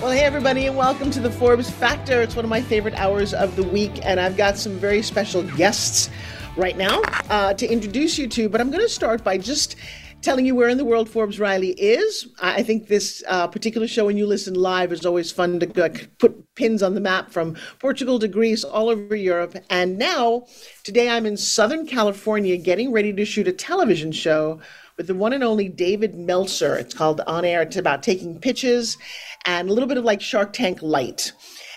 Well, hey, everybody, and welcome to the Forbes Factor. It's one of my favorite hours of the week, and I've got some very special guests right now uh, to introduce you to. But I'm going to start by just telling you where in the world Forbes Riley is. I think this uh, particular show, when you listen live, is always fun to put pins on the map from Portugal to Greece, all over Europe. And now, today, I'm in Southern California getting ready to shoot a television show with the one and only David Meltzer. It's called On Air. It's about taking pitches and a little bit of like Shark Tank light.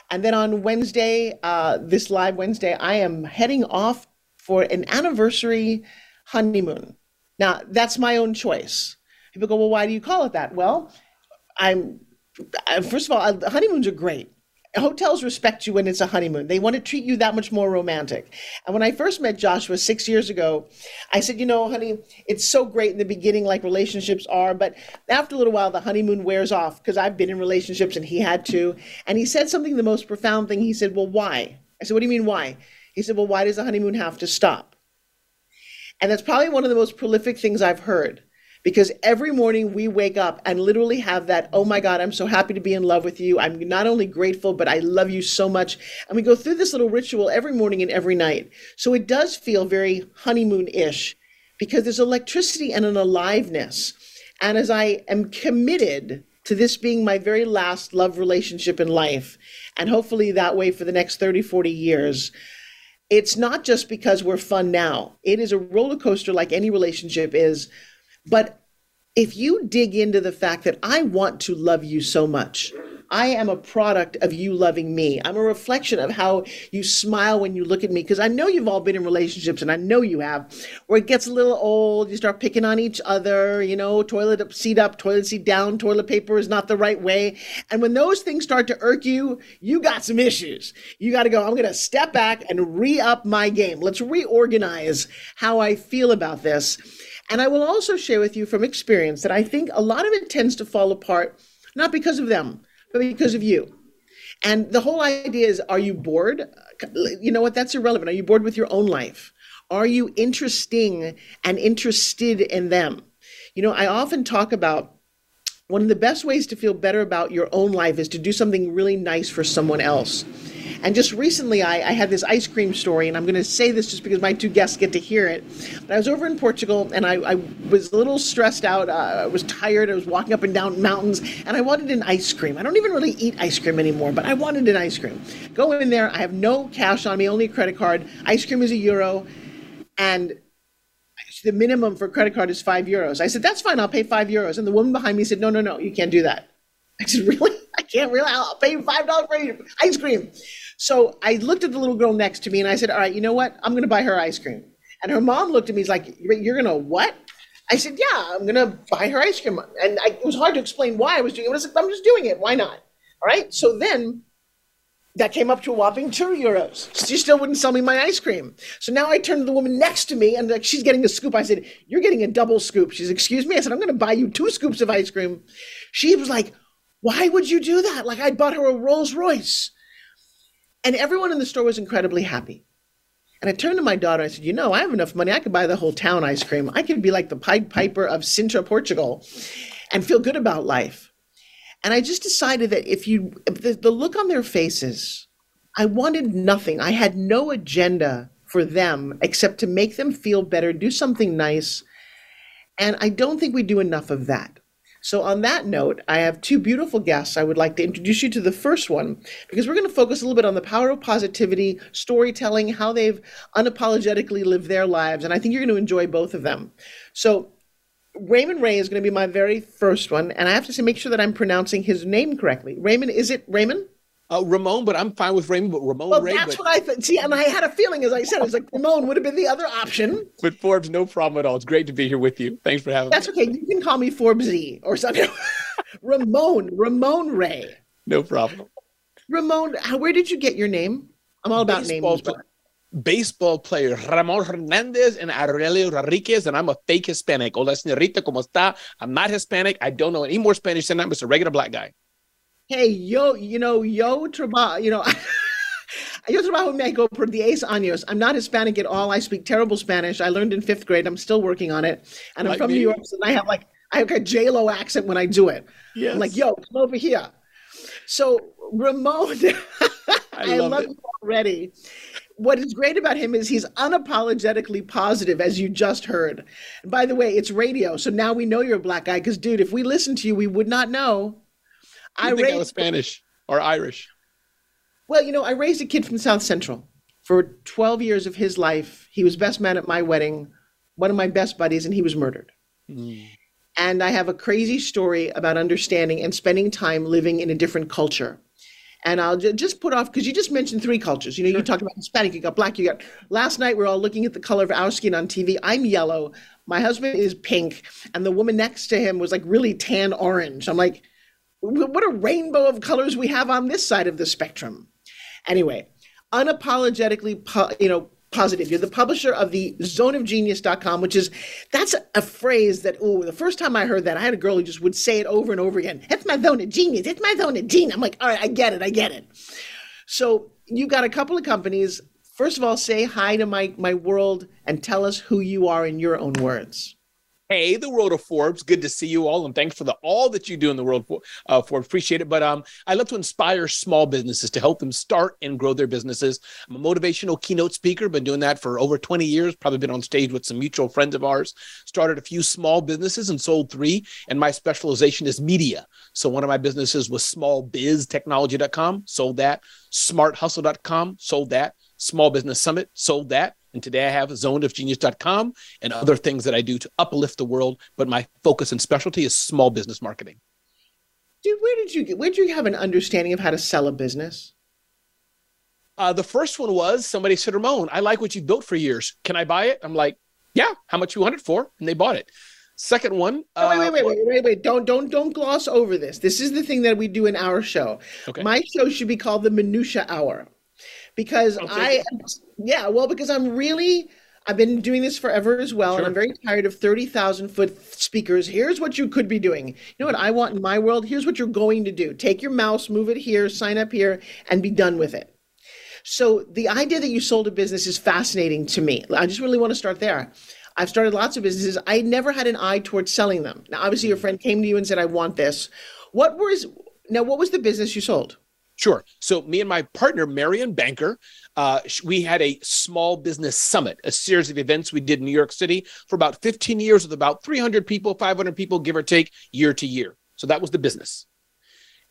And then on Wednesday, uh, this live Wednesday, I am heading off for an anniversary honeymoon. Now, that's my own choice. People go, well, why do you call it that? Well, I'm, first of all, honeymoons are great hotels respect you when it's a honeymoon. They want to treat you that much more romantic. And when I first met Joshua six years ago, I said, you know, honey, it's so great in the beginning, like relationships are, but after a little while, the honeymoon wears off because I've been in relationships and he had to. And he said something, the most profound thing. He said, well, why? I said, what do you mean, why? He said, well, why does the honeymoon have to stop? And that's probably one of the most prolific things I've heard because every morning we wake up and literally have that, oh my God, I'm so happy to be in love with you. I'm not only grateful, but I love you so much. And we go through this little ritual every morning and every night. So it does feel very honeymoon ish because there's electricity and an aliveness. And as I am committed to this being my very last love relationship in life, and hopefully that way for the next 30, 40 years, it's not just because we're fun now. It is a roller coaster like any relationship is but if you dig into the fact that I want to love you so much, I am a product of you loving me. I'm a reflection of how you smile when you look at me. Because I know you've all been in relationships, and I know you have, where it gets a little old. You start picking on each other, you know, toilet up, seat up, toilet seat down, toilet paper is not the right way. And when those things start to irk you, you got some issues. You got to go, I'm going to step back and re up my game. Let's reorganize how I feel about this. And I will also share with you from experience that I think a lot of it tends to fall apart, not because of them, but because of you. And the whole idea is are you bored? You know what? That's irrelevant. Are you bored with your own life? Are you interesting and interested in them? You know, I often talk about one of the best ways to feel better about your own life is to do something really nice for someone else. And just recently, I, I had this ice cream story, and I'm going to say this just because my two guests get to hear it. But I was over in Portugal, and I, I was a little stressed out. Uh, I was tired. I was walking up and down mountains, and I wanted an ice cream. I don't even really eat ice cream anymore, but I wanted an ice cream. Go in there. I have no cash on me, only a credit card. Ice cream is a euro, and the minimum for credit card is five euros. I said, that's fine. I'll pay five euros. And the woman behind me said, no, no, no, you can't do that. I said, really? I can't really. I'll pay five dollars for ice cream. So I looked at the little girl next to me and I said, All right, you know what? I'm going to buy her ice cream. And her mom looked at me, he's like, You're going to what? I said, Yeah, I'm going to buy her ice cream. And I, it was hard to explain why I was doing it. I said, I'm just doing it. Why not? All right. So then that came up to a whopping two euros. She still wouldn't sell me my ice cream. So now I turned to the woman next to me and like she's getting a scoop. I said, You're getting a double scoop. She's, Excuse me. I said, I'm going to buy you two scoops of ice cream. She was like, Why would you do that? Like I bought her a Rolls Royce. And everyone in the store was incredibly happy. And I turned to my daughter. I said, "You know, I have enough money. I could buy the whole town ice cream. I could be like the Pied Piper of Sintra, Portugal, and feel good about life." And I just decided that if you, if the, the look on their faces, I wanted nothing. I had no agenda for them except to make them feel better, do something nice. And I don't think we do enough of that. So, on that note, I have two beautiful guests. I would like to introduce you to the first one because we're going to focus a little bit on the power of positivity, storytelling, how they've unapologetically lived their lives. And I think you're going to enjoy both of them. So, Raymond Ray is going to be my very first one. And I have to say, make sure that I'm pronouncing his name correctly. Raymond, is it Raymond? Uh, Ramon, but I'm fine with Raymond. But Ramon well, Ray. That's but... what I thought. See, and I had a feeling, as I said, it was like Ramon would have been the other option. But Forbes, no problem at all. It's great to be here with you. Thanks for having that's me. That's okay. You can call me Forbes Z or something. Ramon, Ramon Ray. No problem. Ramon, how, where did you get your name? I'm all about Baseball names. pl- but- Baseball player Ramon Hernandez and Aurelio Rodriguez, and I'm a fake Hispanic. Hola, señorita, ¿cómo está? I'm not Hispanic. I don't know any more Spanish than that. I'm just a regular black guy. Hey, yo, you know, yo trabajo, you know, yo trabajo en Mexico por 10 años. I'm not Hispanic at all. I speak terrible Spanish. I learned in fifth grade. I'm still working on it. And I'm Like from me. New York, so I have like, I have a J-Lo accent when I do it. Yes. I'm like, yo, come over here. So Ramon, I, love love it. him already. What is great about him is he's unapologetically positive, as you just heard. And by the way, it's radio, so now we know you're a black guy. Because, dude, if we listened to you, we would not know. I think I raised- was Spanish or Irish. well, you know, I raised a kid from South Central. For 12 years of his life, he was best man at my wedding, one of my best buddies, and he was murdered. Hmm. And I have a crazy story about understanding and spending time living in a different culture. And I'll ju- just put off because you just mentioned three cultures. You know, you talked about Hispanic, you got black, you got. Last night we are all looking at the color of our skin on TV. I'm yellow. My husband is pink, and the woman next to him was like really tan orange. I'm like, "Wh- what a rainbow of colors we have on this side of the spectrum. Anyway, unapologetically, po- you know, positive. You're the publisher of the zoneofgenius.com, which is that's a, phrase that oh, the first time I heard that, I had a girl who just would say it over and over again. It's my zone of genius. It's my zone of genius. I'm like, all right, I get it. I get it. So you've got a couple of companies. First of all, say hi to my my world and tell us who you are in your own words. Hey, the world of Forbes. Good to see you all, and thanks for the all that you do in the world for uh, Forbes. Appreciate it. But um, I love to inspire small businesses to help them start and grow their businesses. I'm a motivational keynote speaker. Been doing that for over 20 years. Probably been on stage with some mutual friends of ours. Started a few small businesses and sold three. And my specialization is media. So one of my businesses was smallbiztechnology.com. Sold that. Smarthustle.com. Sold that. Small Business Summit. Sold that. And today I have zoneofgenius.com and other things that I do to uplift the world. But my focus and specialty is small business marketing. Dude, where did you get where did you have an understanding of how to sell a business? Uh, the first one was somebody said, Ramon, I like what you built for years. Can I buy it? I'm like, yeah. How much you want it for? And they bought it. Second one. Oh, wait, uh, wait, wait, wait, wait, wait. Don't don't don't gloss over this. This is the thing that we do in our show. Okay. My show should be called the minutia hour. Because Okay. I yeah, well, because I'm really I've been doing this forever as well, and I'm very tired of 30,000 foot speakers. Here's what you could be doing. You know what I want in my world? Here's what you're going to do. Take your mouse, move it here, sign up here, and be done with it. So the idea that you sold a business is fascinating to me. I just really want to start there. I've started lots of businesses. I never had an eye towards selling them. Now, obviously, your friend came to you and said, "I want this." What was now? What was the business you sold? Sure. So me and my partner, Marion Banker, uh, we had a small business summit, a series of events we did in New York City for about 15 years with about 300 people, 500 people, give or take, year to year. So that was the business.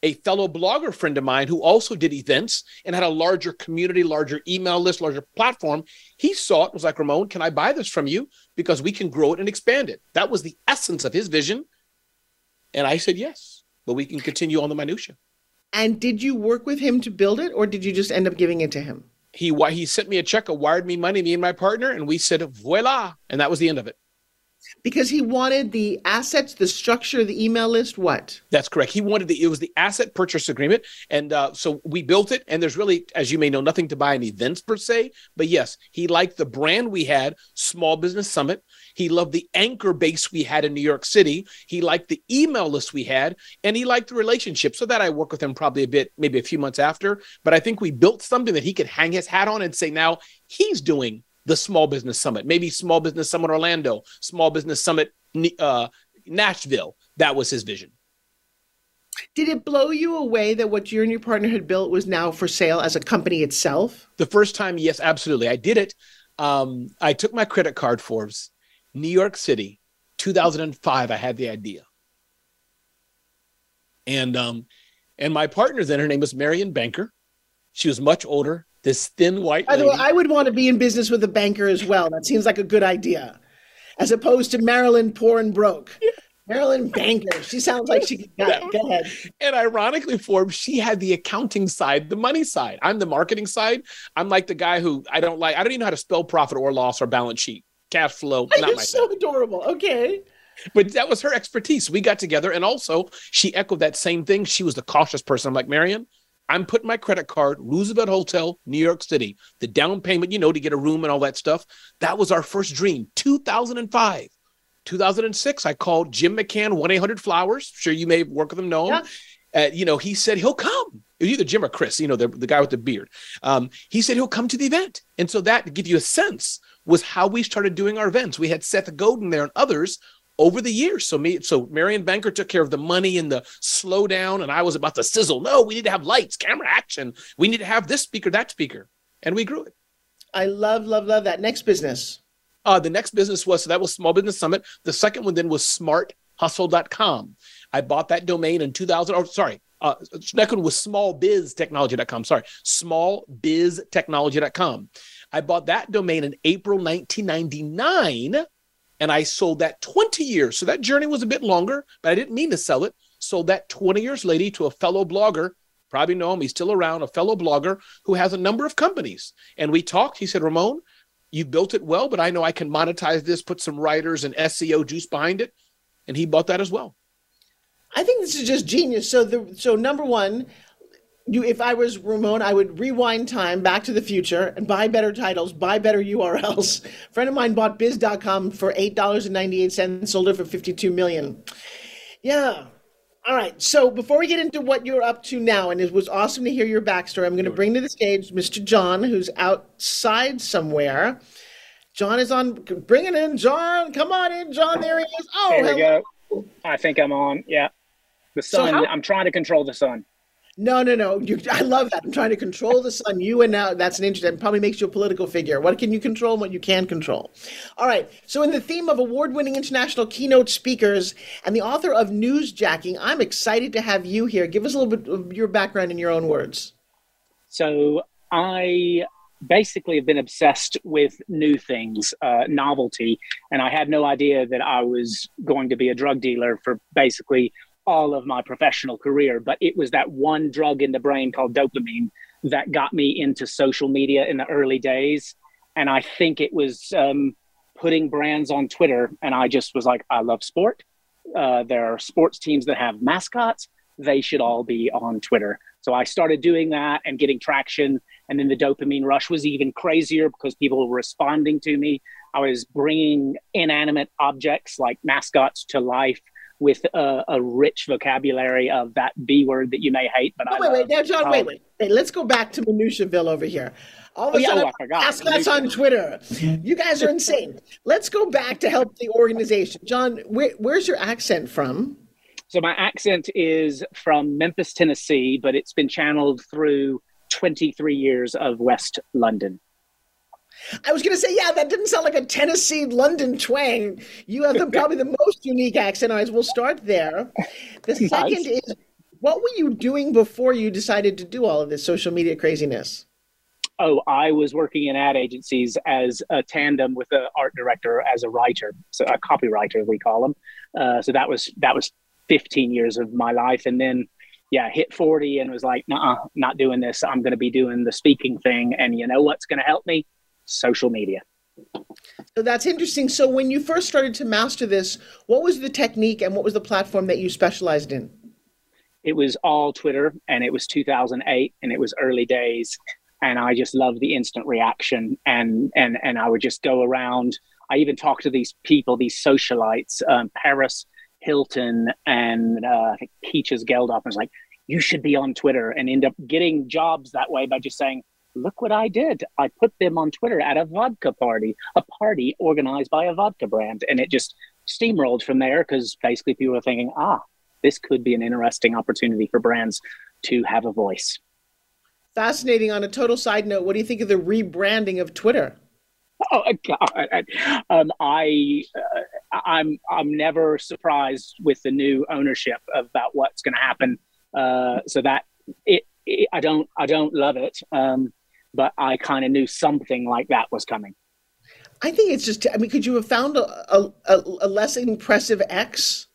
A fellow blogger friend of mine who also did events and had a larger community, larger email list, larger platform, he saw it, was like, Ramon, can I buy this from you? Because we can grow it and expand it. That was the essence of his vision. And I said, yes, but we can continue on the minutia. And did you work with him to build it, or did you just end up giving it to him? he he sent me a check, wired me money, me and my partner, and we said voila, and that was the end of it. Because he wanted the assets, the structure, the email list. What? That's correct. He wanted the it was the asset purchase agreement, and uh, so we built it. And there's really, as you may know, nothing to buy in events per se. But yes, he liked the brand we had, Small Business Summit. He loved the anchor base we had in New York City. He liked the email list we had, and he liked the relationship. So that I work with him probably a bit, maybe a few months after. But I think we built something that he could hang his hat on and say now he's doing the Small Business Summit, maybe Small Business Summit Orlando, Small Business Summit uh, Nashville. That was his vision. Did it blow you away that what you and your partner had built was now for sale as a company itself? The first time, yes, absolutely. I did it. Um, I took my credit card, Forbes, New York City, 2005. I had the idea. And um, and my partner then, her name was Marion Banker. She was much older, this thin white By the lady. way, I would want to be in business with a banker as well. That seems like a good idea, as opposed to Marilyn poor and broke. Marilyn Banker. She sounds like she could. Go go ahead. and ironically, Forbes, she had the accounting side, the money side. I'm the marketing side. I'm like the guy who I don't like. I don't even know how to spell profit or loss or balance sheet, cash flow. Not You're my so adorable. Okay. but that was her expertise. We got together, and also she echoed that same thing. She was the cautious person. I'm like, Marion, I'm putting my credit card, Roosevelt Hotel, New York City, the down payment, you know, to get a room and all that stuff. That was our first dream. 2005. 2006, I called Jim McCann, 1 800 Flowers. Sure, you may work with him, know him. Yeah. Uh, you know, he said he'll come. It was either Jim or Chris, you know, the, the guy with the beard. Um, he said he'll come to the event. And so that, to give you a sense, was how we started doing our events. We had Seth Godin there and others over the years. So me, so Marion Banker took care of the money and the slowdown, and I was about to sizzle. No, we need to have lights, camera action. We need to have this speaker, that speaker, and we grew it. I love, love, love that. Next business. Uh, the next business was so that was Small Business Summit. The second one then was smarthustle.com. I bought that domain in 2000. Oh, sorry, uh, next one was smallbiztechnology.com. Sorry, smallbiztechnology.com. I bought that domain in April 1999 and I sold that 20 years. So that journey was a bit longer, but I didn't mean to sell it. Sold that 20 years later to a fellow blogger, probably know him, he's still around, a fellow blogger who has a number of companies. And we talked. He said, Ramon, you built it well, but I know I can monetize this, put some writers and SEO juice behind it. And he bought that as well. I think this is just genius. So the so number one, you if I was Ramon, I would rewind time back to the future and buy better titles, buy better URLs. A friend of mine bought biz.com for $8.98, sold it for 52 million. Yeah. All right. So before we get into what you're up to now, and it was awesome to hear your backstory, I'm going to bring to the stage Mr. John, who's outside somewhere. John is on. Bring it in, John. Come on in, John. There he is. Oh, there we hello. go. I think I'm on. Yeah. The sun. So how- I'm trying to control the sun. No, no, no. You, I love that. I'm trying to control the sun. You and now that's an interesting. Probably makes you a political figure. What can you control and what you can control? All right. So, in the theme of award-winning international keynote speakers and the author of Newsjacking, I'm excited to have you here. Give us a little bit of your background in your own words. So, I basically have been obsessed with new things, uh, novelty, and I had no idea that I was going to be a drug dealer for basically all of my professional career, but it was that one drug in the brain called dopamine that got me into social media in the early days. And I think it was um, putting brands on Twitter. And I just was like, I love sport. Uh, there are sports teams that have mascots. They should all be on Twitter. So I started doing that and getting traction. And then the dopamine rush was even crazier because people were responding to me. I was bringing inanimate objects like mascots to life with a, a, rich vocabulary of that B word that you may hate. But oh, I wait, wait, now, John, um, wait, wait, wait. Let's go back to Minutiaville over here. All of a oh, sudden, yeah, oh, ask us on Twitter. You guys are insane. Let's go back to help the organization. John, where, where's your accent from? So my accent is from Memphis, Tennessee, but it's been channeled through 23 years of West London. I was going to say, yeah, that didn't sound like a Tennessee London twang. You have the, probably the most unique accent. Eyes. We'll start there. The second nice. is, what were you doing before you decided to do all of this social media craziness? Oh, I was working in ad agencies as a tandem with an art director as a writer, so a copywriter we call them. Uh, so that was that was 15 years of my life, and then yeah, hit 40 and was like, nah, not doing this. I'm going to be doing the speaking thing, and you know what's going to help me? Social media. So that's interesting. So when you first started to master this, what was the technique and what was the platform that you specialized in? It was all Twitter and it was 2008 and it was early days and I just loved the instant reaction and and and I would just go around I even talked to these people, these socialites, um, Paris Hilton and uh, I think Peaches Geldof was like, you should be on Twitter and end up getting jobs that way by just saying, look what I did. I put them on Twitter at a vodka party, a party organized by a vodka brand. And it just steamrolled from there because basically people were thinking, ah, this could be an interesting opportunity for brands to have a voice. Fascinating. On a total side note, what do you think of the rebranding of Twitter? Oh God! Um, I uh, I'm I'm never surprised with the new ownership about what's going to happen. Uh, so that it, it, I don't I don't love it. Um, but I kind of knew something like that was coming. I think it's just. I mean, could you have found a, a, a less impressive X?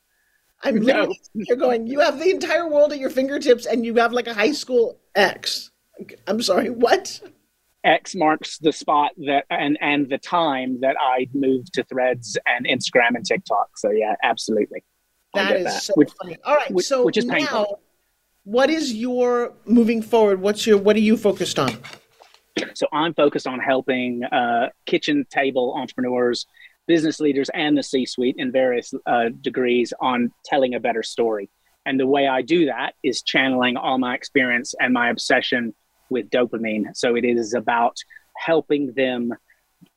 I'm no. you're going. You have the entire world at your fingertips, and you have like a high school X. I'm sorry, what? X marks the spot that and and the time that I moved to Threads and Instagram and TikTok. So yeah, absolutely. That is that. so which, funny. All right, which, so which is now, painful. what is your moving forward? What's your what are you focused on? So I'm focused on helping uh, kitchen table entrepreneurs, business leaders, and the C-suite in various uh, degrees on telling a better story. And the way I do that is channeling all my experience and my obsession with dopamine. So it is about helping them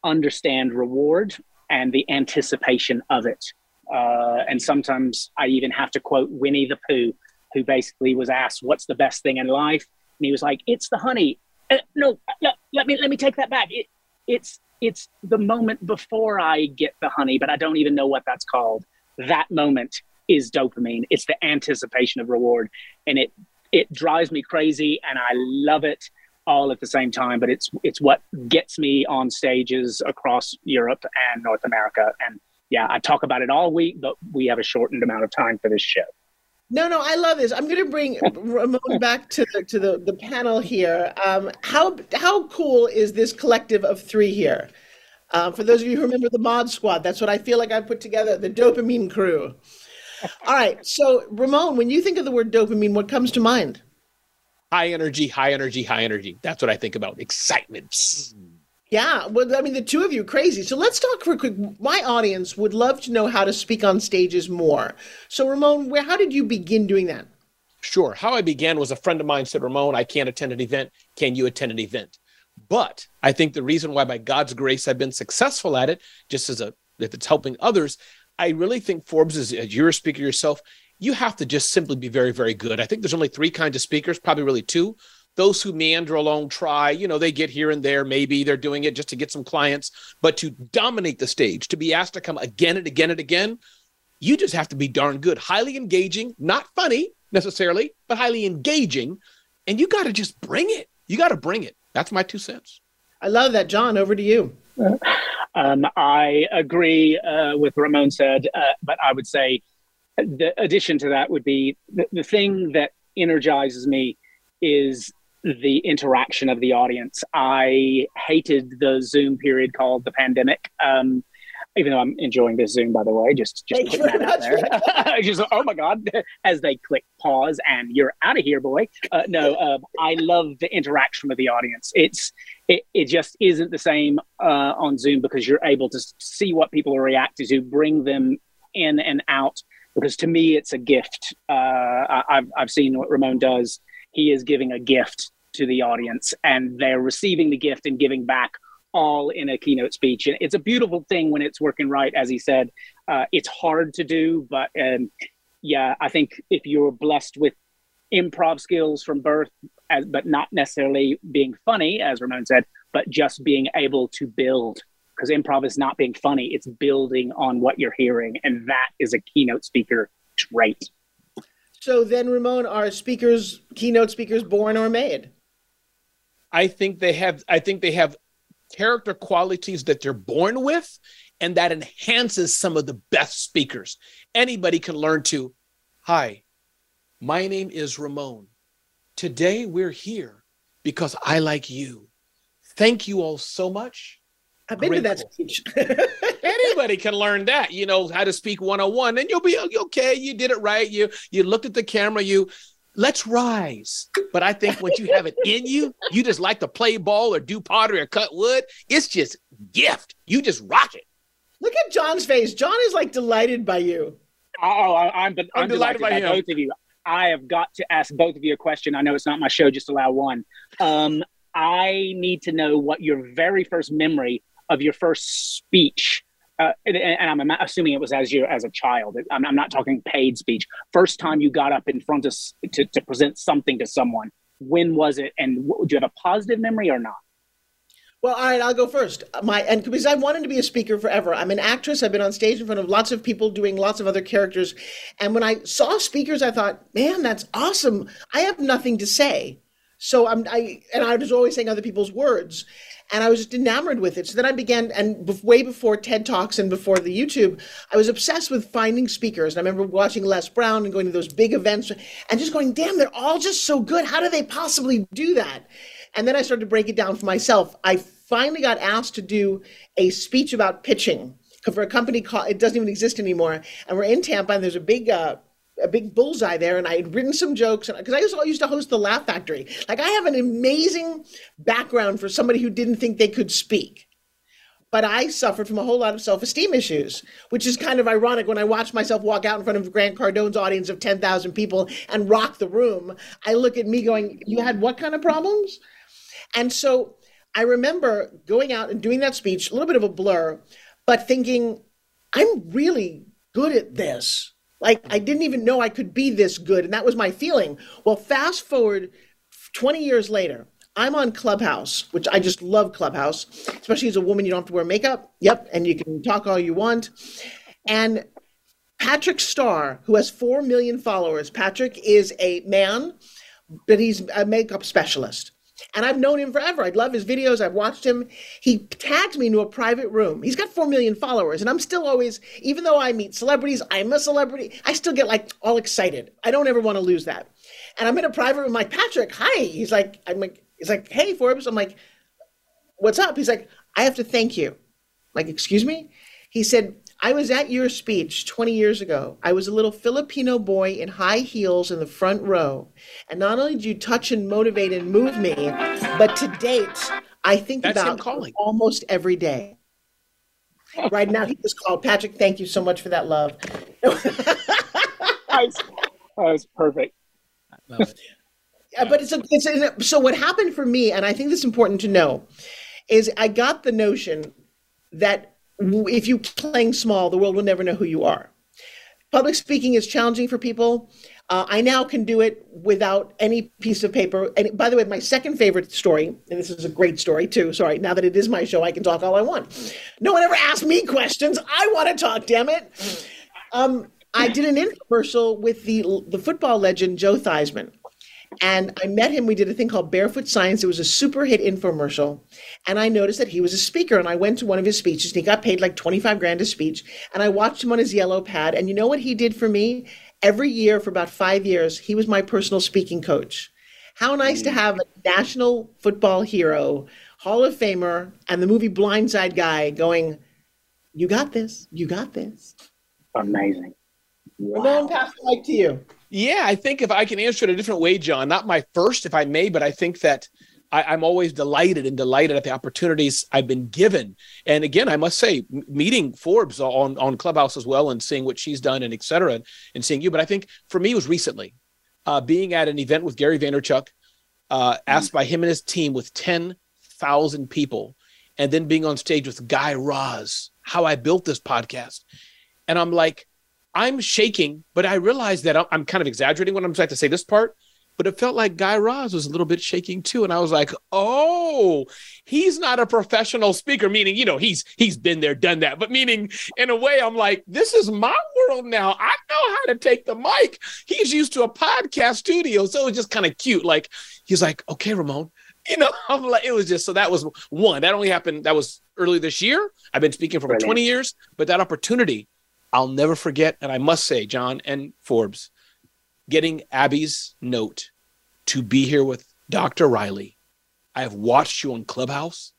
understand reward and the anticipation of it. Uh, and sometimes I even have to quote Winnie the Pooh, who basically was asked, "What's the best thing in life?" And he was like, "It's the honey." Uh, no, let, let me let me take that back. It, it's it's the moment before I get the honey, but I don't even know what that's called. That moment is dopamine. It's the anticipation of reward, and it it drives me crazy, and I love it all at the same time. But it's it's what gets me on stages across Europe and North America. And yeah, I talk about it all week, but we have a shortened amount of time for this show. No, no, I love this. I'm going to bring Ramon back to the to the, the panel here. Um, how how cool is this collective of three here? Uh, for those of you who remember the Mod Squad, that's what I feel like I put together. The dopamine crew. All right. So, Ramon, when you think of the word dopamine, what comes to mind? High energy, high energy, high energy. That's what I think about. Excitement. Yeah, well, I mean, the two of you crazy. So let's talk a quick. My audience would love to know how to speak on stages more. So, Ramon, where how did you begin doing that? Sure. How I began was a friend of mine said, Ramon, I can't attend an event. Can you attend an event? But I think the reason why, by God's grace, I've been successful at it, just as a if it's helping others, I really think Forbes is as you're a speaker yourself, you have to just simply be very, very good. I think there's only three kinds of speakers, probably really two. Those who meander along, try, you know, they get here and there, maybe they're doing it just to get some clients, but to dominate the stage, to be asked to come again and again and again, you just have to be darn good, highly engaging, not funny necessarily, but highly engaging. And you got to just bring it. You got to bring it. That's my two cents. I love that. John, over to you. Um, I agree uh, with Ramon said, uh, but I would say the addition to that would be the, the thing that energizes me is the interaction of the audience. I hated the Zoom period called the pandemic. Um, even though I'm enjoying this Zoom, by the way, just just putting that out there. just oh my god, as they click pause and you're out of here, boy. Uh, no, uh, I love the interaction with the audience. It's it, it just isn't the same uh, on Zoom because you're able to see what people are reacting to, bring them in and out. Because to me, it's a gift. Uh, I, I've I've seen what Ramon does. He is giving a gift to the audience, and they're receiving the gift and giving back all in a keynote speech. And it's a beautiful thing when it's working right, as he said. Uh, it's hard to do, but um, yeah, I think if you're blessed with improv skills from birth, as, but not necessarily being funny, as Ramon said, but just being able to build. Because improv is not being funny, it's building on what you're hearing. And that is a keynote speaker trait. So then, Ramon, are speakers, keynote speakers born or made? I think they have I think they have character qualities that they're born with, and that enhances some of the best speakers. Anybody can learn to, hi, my name is Ramon. Today we're here because I like you. Thank you all so much. I've been Grateful. to that speech. Anybody can learn that, you know, how to speak 101 and you'll be okay. You did it right. You you looked at the camera, you let's rise. But I think once you have it in you, you just like to play ball or do pottery or cut wood. It's just gift. You just rock it. Look at John's face. John is like delighted by you. Oh, I'm, I'm, I'm delighted, delighted by, by both of you. I have got to ask both of you a question. I know it's not my show, just allow one. Um, I need to know what your very first memory of your first speech uh, and, and, I'm assuming it was as you as a child. I'm, I'm, not talking paid speech. First time you got up in front of to, to present something to someone. When was it? And do you have a positive memory or not? Well, all right, I'll go first. My and because I wanted to be a speaker forever. I'm an actress. I've been on stage in front of lots of people doing lots of other characters. And when I saw speakers, I thought, man, that's awesome. I have nothing to say. So I'm I and I was always saying other people's words and I was just enamored with it. So then I began, and way before TED Talks and before the YouTube, I was obsessed with finding speakers. And I remember watching Les Brown and going to those big events and just going, damn, they're all just so good. How do they possibly do that? And then I started to break it down for myself. I finally got asked to do a speech about pitching for a company called, it doesn't even exist anymore. And we're in Tampa and there's a big, uh, a big bullseye there, and I had written some jokes because I used, used to host the Laugh Factory. Like I have an amazing background for somebody who didn't think they could speak but I suffered from a whole lot of self esteem issues, which is kind of ironic when I watch myself walk out in front of Grant Cardone's audience of 10,000 people and rock the room. I look at me going, You had what kind of problems? And so I remember going out and doing that speech, a little bit of a blur, but thinking, I'm really good at this. Like, I didn't even know I could be this good. And that was my feeling. Well, fast forward 20 years later, I'm on Clubhouse, which I just love Clubhouse, especially as a woman. You don't have to wear makeup. Yep. And you can talk all you want. And Patrick Starr, who has 4 million followers, Patrick is a man, but he's a makeup specialist. And I've known him forever. I love his videos. I've watched him. He tagged me into a private room. He's got 4 million followers. And I'm still always, even though I meet celebrities, I'm a celebrity, I still get like all excited. I don't ever want to lose that. And I'm in a private room, I'm like, Patrick, hi. He's like, I'm like, He's like, hey, Forbes. I'm like, what's up? He's like, I have to thank you. I'm like, excuse me? He said, I was at your speech 20 years ago. I was a little Filipino boy in high heels in the front row. And not only did you touch and motivate and move me, but to date, I think That's about calling. almost every day. Right now, he just called Patrick. Thank you so much for that love. that was perfect. Yeah, but it's a, it's a, so what happened for me, and I think this is important to know, is I got the notion that if you playing small, the world will never know who you are. Public speaking is challenging for people. Uh, I now can do it without any piece of paper. And by the way, my second favorite story, and this is a great story too. Sorry, now that it is my show, I can talk all I want. No one ever asked me questions. I want to talk. Damn it. Um, I did an infomercial with the the football legend Joe Theismann. And I met him. We did a thing called Barefoot Science. It was a super hit infomercial. And I noticed that he was a speaker. And I went to one of his speeches. And he got paid like 25 grand a speech. And I watched him on his yellow pad. And you know what he did for me? Every year for about five years, he was my personal speaking coach. How nice to mm. have a national football hero, Hall of Famer, and the movie Blindside guy going, You got this. You got this. Amazing. Wow. Ramon, pass the mic to you. Yeah, I think if I can answer it a different way, John, not my first, if I may, but I think that I, am always delighted and delighted at the opportunities I've been given. And again, I must say, meeting Forbes on, on Clubhouse as well and seeing what she's done and et cetera, and seeing you. But I think for me, it was recently uh, being at an event with Gary Vaynerchuk, uh, asked by him and his team with 10,000 people, and then being on stage with Guy Raz, how I built this podcast. And I'm like, I'm shaking, but I realized that I'm kind of exaggerating when I'm trying to say this part. But it felt like Guy Raz was a little bit shaking too, and I was like, "Oh, he's not a professional speaker." Meaning, you know, he's he's been there, done that. But meaning, in a way, I'm like, "This is my world now. I know how to take the mic." He's used to a podcast studio, so it was just kind of cute. Like he's like, "Okay, Ramon." You know, I'm like, it was just so that was one. That only happened. That was early this year. I've been speaking for about 20 years, but that opportunity I'll never forget, and I must say, John and Forbes, getting Abby's note to be here with Dr. Riley. I have watched you on Clubhouse,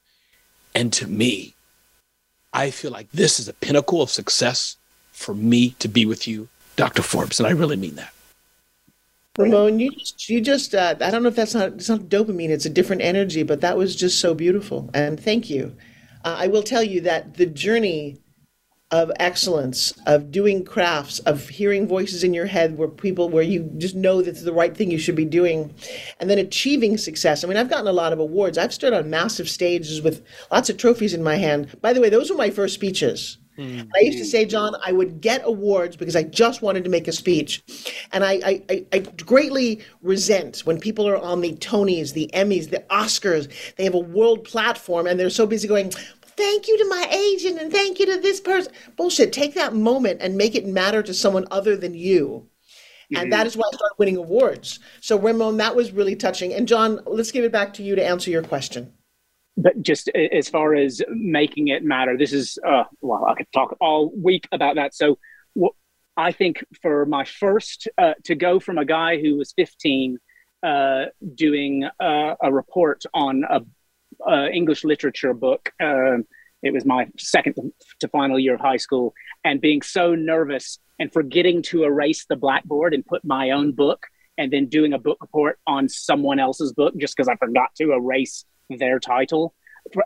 and to me, I feel like this is a pinnacle of success for me to be with you, Dr. Forbes, and I really mean that. Ramon, you just, you just uh, I don't know if that's not it's not dopamine, it's a different energy, but that was just so beautiful, and thank you. Uh, I will tell you that the journey of excellence, of doing crafts, of hearing voices in your head where people, where you just know that's the right thing you should be doing, and then achieving success. I mean, I've gotten a lot of awards. I've stood on massive stages with lots of trophies in my hand. By the way, those were my first speeches. Mm-hmm. I used to say, John, I would get awards because I just wanted to make a speech. And I, I, I greatly resent when people are on the Tonys, the Emmys, the Oscars. They have a world platform and they're so busy going, thank you to my agent and thank you to this person. Bullshit. Take that moment and make it matter to someone other than you. Mm-hmm. And that is why I started winning awards. So, Ramon, that was really touching. And, John, let's give it back to you to answer your question. But just as far as making it matter, this is, uh, well, I could talk all week about that. So, I think for my first, uh, to go from a guy who was 15 uh, doing uh, a report on a, a English literature book. Uh, it was my second to final year of high school, and being so nervous and forgetting to erase the blackboard and put my own book, and then doing a book report on someone else's book just because I forgot to erase their title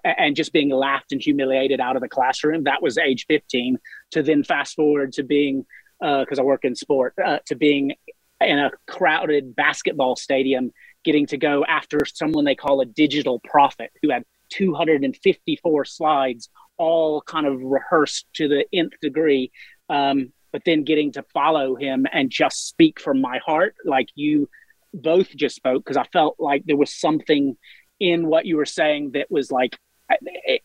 and just being laughed and humiliated out of the classroom. That was age 15 to then fast forward to being, because uh, I work in sport, uh, to being in a crowded basketball stadium, getting to go after someone they call a digital prophet who had 254 slides, all kind of rehearsed to the nth degree. Um, but then getting to follow him and just speak from my heart, like you both just spoke, because I felt like there was something in what you were saying that was like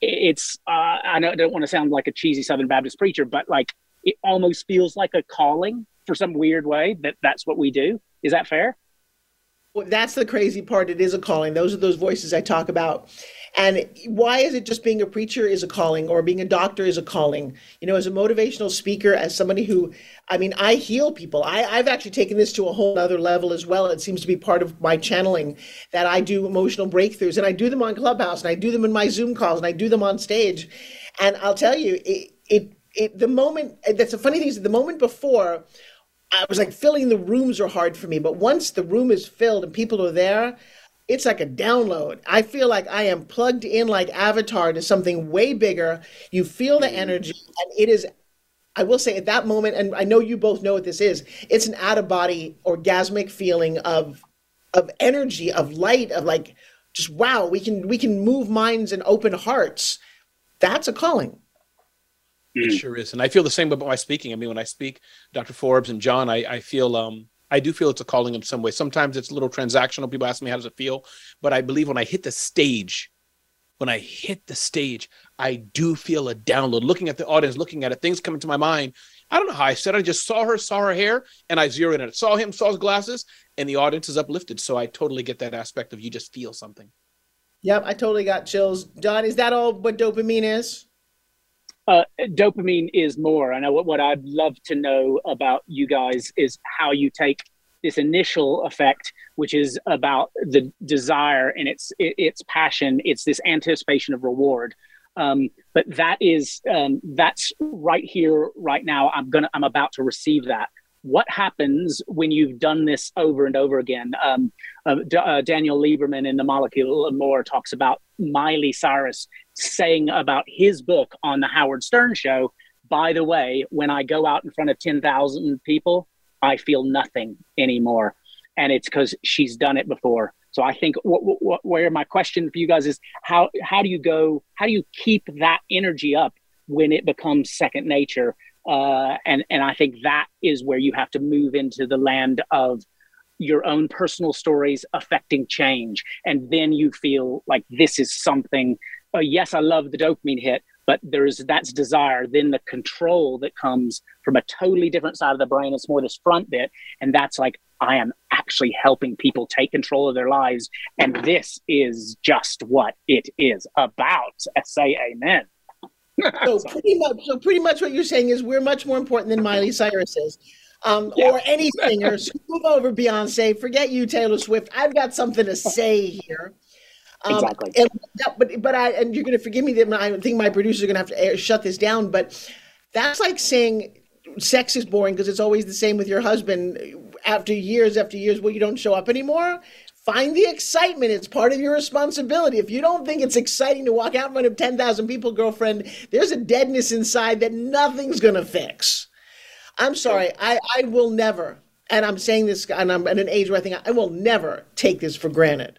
it's uh, I know I don't want to sound like a cheesy Southern Baptist preacher, but like it almost feels like a calling for some weird way that that's what we do. Is that fair? That's the crazy part. It is a calling. Those are those voices I talk about. And why is it just being a preacher is a calling or being a doctor is a calling? You know, as a motivational speaker, as somebody who, I mean, I heal people. I, I've actually taken this to a whole other level as well. It seems to be part of my channeling that I do emotional breakthroughs and I do them on Clubhouse and I do them in my Zoom calls and I do them on stage. And I'll tell you, it, it, it the moment, that's the funny thing is the moment before, I was like filling the rooms are hard for me, but once the room is filled and people are there, it's like a download. I feel like I am plugged in like Avatar to something way bigger. You feel the mm-hmm. energy, and it is. I will say at that moment, and I know you both know what this is. It's an out of body orgasmic feeling of of energy, of light, of like just wow. We can we can move minds and open hearts. That's a calling. It sure is, and I feel the same about my speaking. I mean, when I speak, Dr. Forbes and John, I, I feel um, I do feel it's a calling in some way. Sometimes it's a little transactional. People ask me, how does it feel? But I believe when I hit the stage, when I hit the stage, I do feel a download. Looking at the audience, looking at it, things come into my mind. I don't know how I said. I just saw her, saw her hair, and I zeroed in it. Saw him, saw his glasses, and the audience is uplifted. So I totally get that aspect of you just feel something. Yep, I totally got chills. John, is that all what dopamine is? Uh, dopamine is more. I know what, what I'd love to know about you guys is how you take this initial effect, which is about the desire and its its passion. It's this anticipation of reward. Um, but that is um, that's right here, right now. I'm gonna I'm about to receive that. What happens when you've done this over and over again? Um, uh, D- uh, Daniel Lieberman in The Molecule More talks about Miley Cyrus saying about his book on the Howard Stern show, by the way, when I go out in front of 10,000 people, I feel nothing anymore. And it's because she's done it before. So I think where my question for you guys is how how do you go? How do you keep that energy up when it becomes second nature? Uh, and and I think that is where you have to move into the land of your own personal stories affecting change, and then you feel like this is something uh, yes, I love the dopamine hit, but there's that's desire. Then the control that comes from a totally different side of the brain. It's more this front bit, and that's like I am actually helping people take control of their lives, and this is just what it is about. Say amen. so pretty much, so pretty much what you're saying is we're much more important than Miley Cyrus is. Um, yeah. or any singers. Move over, Beyonce. Forget you, Taylor Swift. I've got something to say here. Um, exactly. And that, but but I and you're going to forgive me that I think my producers are going to have to air, shut this down. But that's like saying sex is boring because it's always the same with your husband after years after years. Well, you don't show up anymore. Find the excitement. It's part of your responsibility. If you don't think it's exciting to walk out in front of 10,000 people, girlfriend, there's a deadness inside that nothing's going to fix. I'm sorry. I, I will never, and I'm saying this, and I'm at an age where I think I will never take this for granted.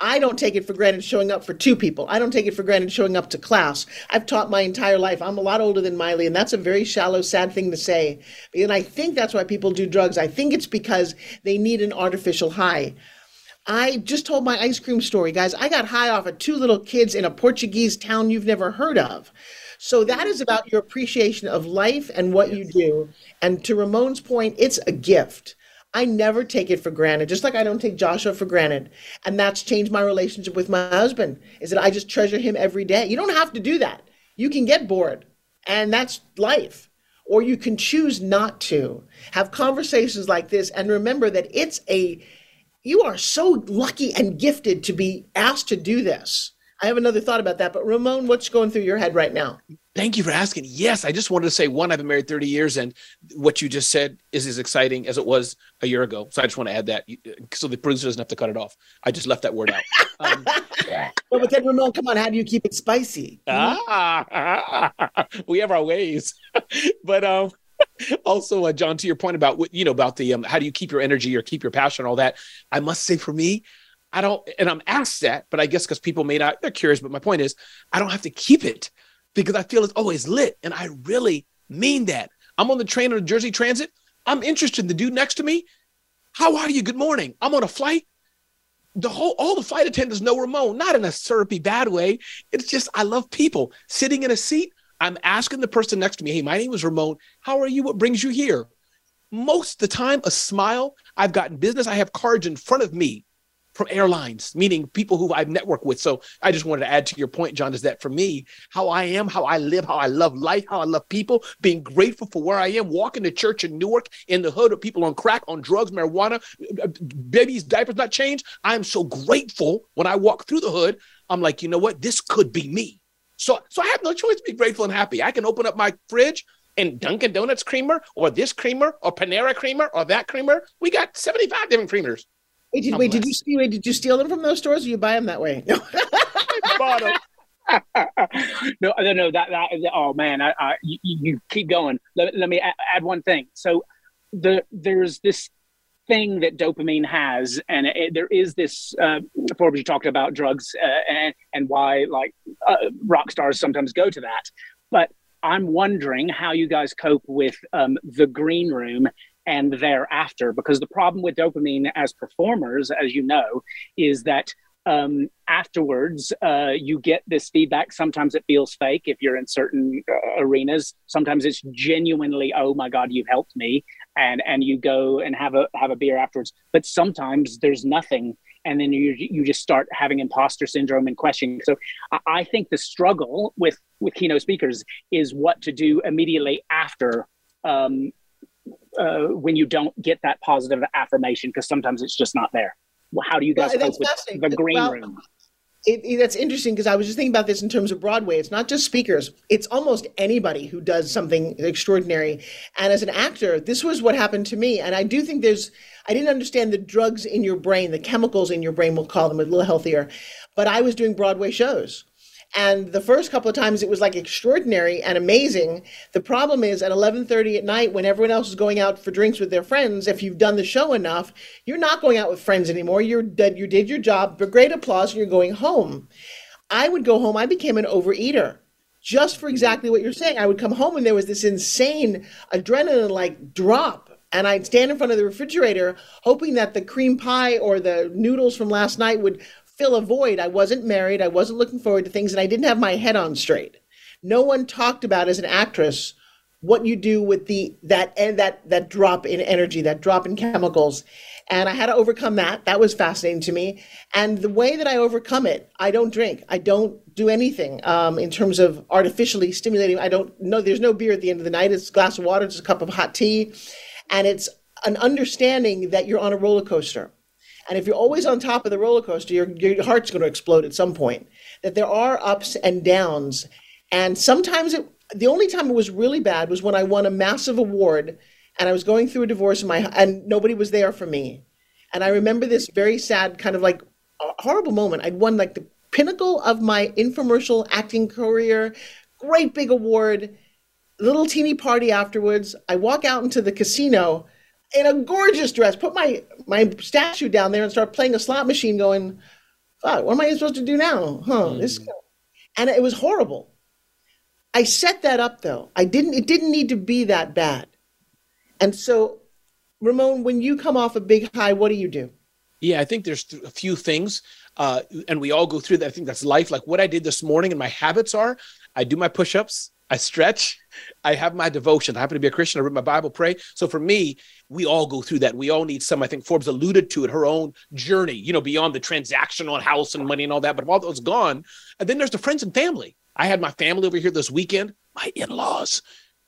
I don't take it for granted showing up for two people. I don't take it for granted showing up to class. I've taught my entire life. I'm a lot older than Miley, and that's a very shallow, sad thing to say. And I think that's why people do drugs. I think it's because they need an artificial high. I just told my ice cream story, guys. I got high off of two little kids in a Portuguese town you've never heard of. So that is about your appreciation of life and what you do. And to Ramon's point, it's a gift. I never take it for granted, just like I don't take Joshua for granted. And that's changed my relationship with my husband, is that I just treasure him every day. You don't have to do that. You can get bored, and that's life. Or you can choose not to. Have conversations like this and remember that it's a you are so lucky and gifted to be asked to do this. I have another thought about that, but Ramon, what's going through your head right now? Thank you for asking. Yes, I just wanted to say one, I've been married 30 years, and what you just said is as exciting as it was a year ago. So I just want to add that so the producer doesn't have to cut it off. I just left that word out. Um, well, but then Ramon, come on, how do you keep it spicy? Ah, we have our ways, but um, also, uh, John, to your point about what you know about the um, how do you keep your energy or keep your passion, all that. I must say, for me, I don't, and I'm asked that, but I guess because people may not, they're curious. But my point is, I don't have to keep it because I feel it's always lit, and I really mean that. I'm on the train on the Jersey Transit. I'm interested in the dude next to me. How are you? Good morning. I'm on a flight. The whole, all the flight attendants know Ramon, not in a syrupy bad way. It's just I love people sitting in a seat. I'm asking the person next to me, hey, my name is Ramon. How are you? What brings you here? Most the time, a smile. I've gotten business. I have cards in front of me from airlines, meaning people who I've networked with. So I just wanted to add to your point, Jon, is that for me, how I am, how I live, how I love life, how I love people, being grateful for where I am, walking to church in Newark in the hood of people on crack, on drugs, marijuana, babies' diapers not changed. I'm so grateful when I walk through the hood. I'm like, you know what? This could be me. So, so I have no choice to be grateful and happy. I can open up my fridge and Dunkin' Donuts creamer, or this creamer, or Panera creamer, or that creamer. We got 75 different creamers. Wait, did, wait, did you steal? Wait, did you steal them from those stores, or you buy them that way? No. no, no, no. That that oh man, I, I you, you, keep going. Let, let me add, add, one thing. So the there's this thing that dopamine has, and it, there is this. Uh, Forbes, you talked about drugs uh, and and why like uh, rock stars sometimes go to that, but I'm wondering how you guys cope with um, the green room and thereafter. Because the problem with dopamine as performers, as you know, is that um, afterwards uh, you get this feedback. Sometimes it feels fake if you're in certain uh, arenas. Sometimes it's genuinely, oh my god, you've helped me, and and you go and have a have a beer afterwards. But sometimes there's nothing. And then you you just start having imposter syndrome and questioning. So I, think the struggle with with keynote speakers is what to do immediately after um, uh, when you don't get that positive affirmation because sometimes it's just not there. Well, how do you guys well, cope with the green well, room? It, it, that's interesting because I was just thinking about this in terms of Broadway. It's not just speakers; it's almost anybody who does something extraordinary. And as an actor, this was what happened to me. And I do think there's. I didn't understand the drugs in your brain, the chemicals in your brain. We'll call them a little healthier. But I was doing Broadway shows and the first couple of times it was like extraordinary and amazing. The problem is at 11.30 at night when everyone else is going out for drinks with their friends if you've done the show enough you're not going out with friends anymore. You're dead you did your job. For great applause and you're going home. I would go home. I became an overeater. Just for exactly what you're saying i would come home and there was this insane adrenaline like drop. And I'd stand in front of the refrigerator hoping that the cream pie or the noodles from last night would fill a void. I wasn't married. I wasn't looking forward to things, and I didn't have my head on straight. No one talked about as an actress what you do with the that and that that drop in energy, that drop in chemicals. And I had to overcome that. That was fascinating to me. And the way that I overcome it, I don't drink. I don't do anything um, in terms of artificially stimulating. I don't know. There's no beer at the end of the night. It's a glass of water, it's a cup of hot tea, and it's an understanding that you're on a roller coaster and if you're always on top of the roller coaster, your, your heart's going to explode at some point. That there are ups and downs. And sometimes it, the only time it was really bad was when I won a massive award and I was going through a divorce and, my, and nobody was there for me. And I remember this very sad, kind of like uh, horrible moment. I'd won like the pinnacle of my infomercial acting career, great big award, little teeny party afterwards. I walk out into the casino in a gorgeous dress, put my my statue down there and start playing a slot machine, going, "Fuck, what am I supposed to do now?" Huh? Mm. This, and it was horrible. I set that up though. I didn't. It didn't need to be that bad. And so, Ramon, when you come off a big high, what do you do? Yeah, I think there's a few things, uh, and we all go through that. I think that's life. Like what I did this morning, and my habits are: I do my push-ups, I stretch, I have my devotion. I happen to be a Christian. I read my Bible, pray. So for me, we all go through that. We all need some. I think Forbes alluded to it, her own journey, you know, beyond the transactional house and money and all that. But all those gone, and then there's the friends and family. I had my family over here this weekend, my in-laws,